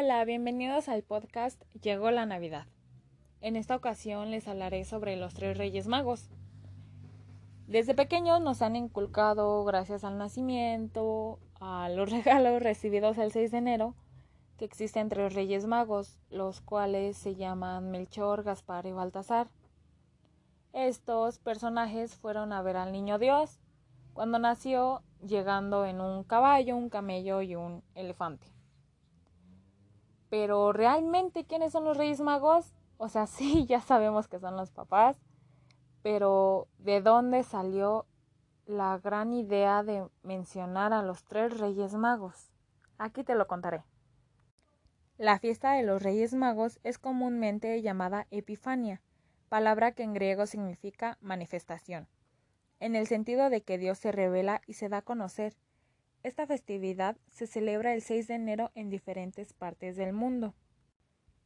Hola, bienvenidos al podcast Llegó la Navidad. En esta ocasión les hablaré sobre los tres Reyes Magos. Desde pequeños nos han inculcado, gracias al nacimiento, a los regalos recibidos el 6 de enero, que existen tres Reyes Magos, los cuales se llaman Melchor, Gaspar y Baltasar. Estos personajes fueron a ver al niño Dios cuando nació, llegando en un caballo, un camello y un elefante. Pero realmente, ¿quiénes son los Reyes Magos? O sea, sí, ya sabemos que son los papás, pero ¿de dónde salió la gran idea de mencionar a los tres Reyes Magos? Aquí te lo contaré. La fiesta de los Reyes Magos es comúnmente llamada Epifania, palabra que en griego significa manifestación, en el sentido de que Dios se revela y se da a conocer, esta festividad se celebra el 6 de enero en diferentes partes del mundo.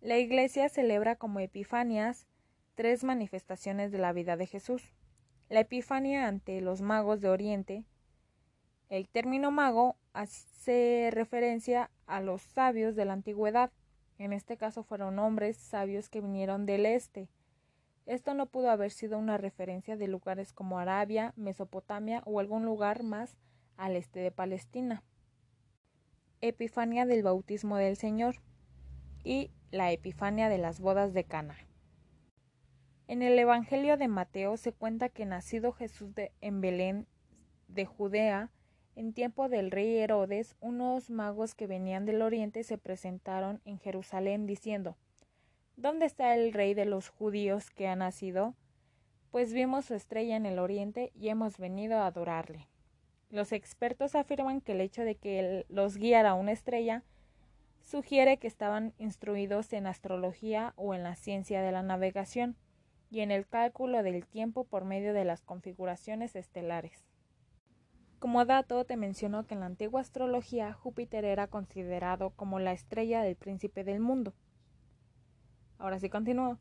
La Iglesia celebra como Epifanias tres manifestaciones de la vida de Jesús. La Epifania ante los magos de Oriente. El término mago hace referencia a los sabios de la antigüedad. En este caso fueron hombres sabios que vinieron del este. Esto no pudo haber sido una referencia de lugares como Arabia, Mesopotamia o algún lugar más al este de Palestina. Epifania del bautismo del Señor y la Epifania de las bodas de Cana. En el Evangelio de Mateo se cuenta que nacido Jesús de, en Belén de Judea, en tiempo del rey Herodes, unos magos que venían del oriente se presentaron en Jerusalén diciendo ¿Dónde está el rey de los judíos que ha nacido? Pues vimos su estrella en el oriente y hemos venido a adorarle. Los expertos afirman que el hecho de que los guiara una estrella sugiere que estaban instruidos en astrología o en la ciencia de la navegación y en el cálculo del tiempo por medio de las configuraciones estelares. Como dato te menciono que en la antigua astrología Júpiter era considerado como la estrella del príncipe del mundo. Ahora sí continúo.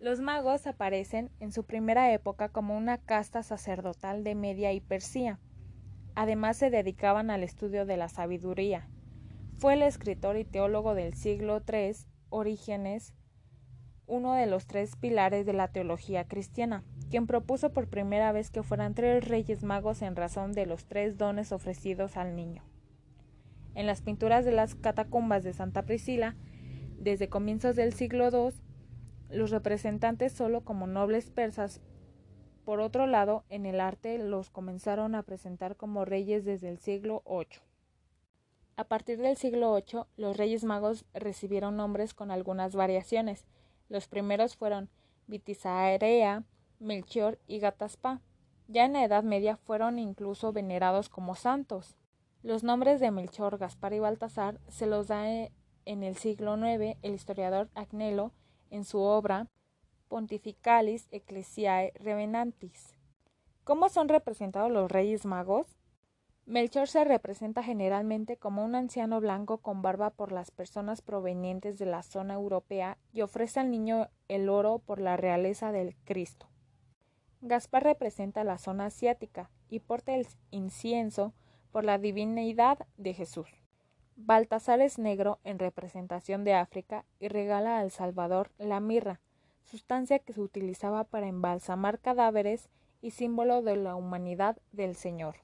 Los magos aparecen en su primera época como una casta sacerdotal de Media y Persía, Además se dedicaban al estudio de la sabiduría. Fue el escritor y teólogo del siglo III, Orígenes, uno de los tres pilares de la teología cristiana, quien propuso por primera vez que fueran tres reyes magos en razón de los tres dones ofrecidos al niño. En las pinturas de las catacumbas de Santa Priscila, desde comienzos del siglo II, los representantes solo como nobles persas por otro lado, en el arte los comenzaron a presentar como reyes desde el siglo VIII. A partir del siglo VIII, los Reyes Magos recibieron nombres con algunas variaciones. Los primeros fueron Vitisaarea, Melchior y Gataspá. Ya en la Edad Media fueron incluso venerados como santos. Los nombres de Melchor, Gaspar y Baltasar se los da en el siglo IX el historiador Agnelo en su obra Pontificalis Ecclesiae Revenantis. ¿Cómo son representados los Reyes Magos? Melchor se representa generalmente como un anciano blanco con barba por las personas provenientes de la zona europea y ofrece al niño el oro por la realeza del Cristo. Gaspar representa la zona asiática y porta el incienso por la divinidad de Jesús. Baltasar es negro en representación de África y regala al Salvador la mirra, sustancia que se utilizaba para embalsamar cadáveres y símbolo de la humanidad del Señor.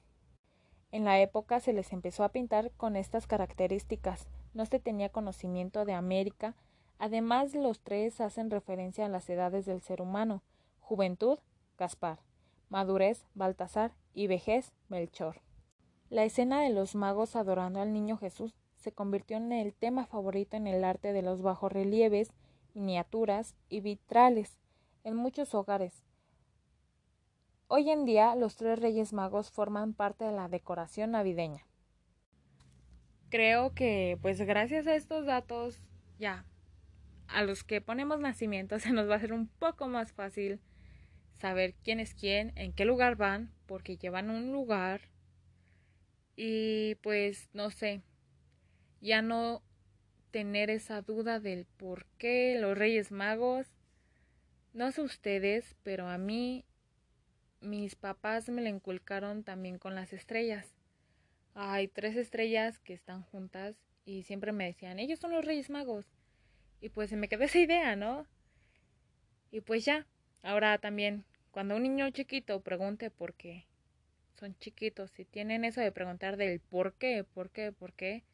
En la época se les empezó a pintar con estas características. No se tenía conocimiento de América. Además, los tres hacen referencia a las edades del ser humano: juventud, Gaspar, madurez, Baltasar y vejez, Melchor. La escena de los magos adorando al niño Jesús se convirtió en el tema favorito en el arte de los bajorrelieves miniaturas y vitrales en muchos hogares. Hoy en día los tres Reyes Magos forman parte de la decoración navideña. Creo que pues gracias a estos datos ya a los que ponemos nacimiento se nos va a hacer un poco más fácil saber quién es quién, en qué lugar van, porque llevan un lugar y pues no sé, ya no tener esa duda del por qué los Reyes Magos. No sé ustedes, pero a mí mis papás me la inculcaron también con las estrellas. Hay tres estrellas que están juntas y siempre me decían, ellos son los Reyes Magos. Y pues se me quedó esa idea, ¿no? Y pues ya, ahora también, cuando un niño chiquito pregunte por qué, son chiquitos, si tienen eso de preguntar del por qué, por qué, por qué,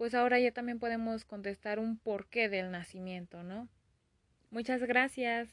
pues ahora ya también podemos contestar un porqué del nacimiento, ¿no? Muchas gracias.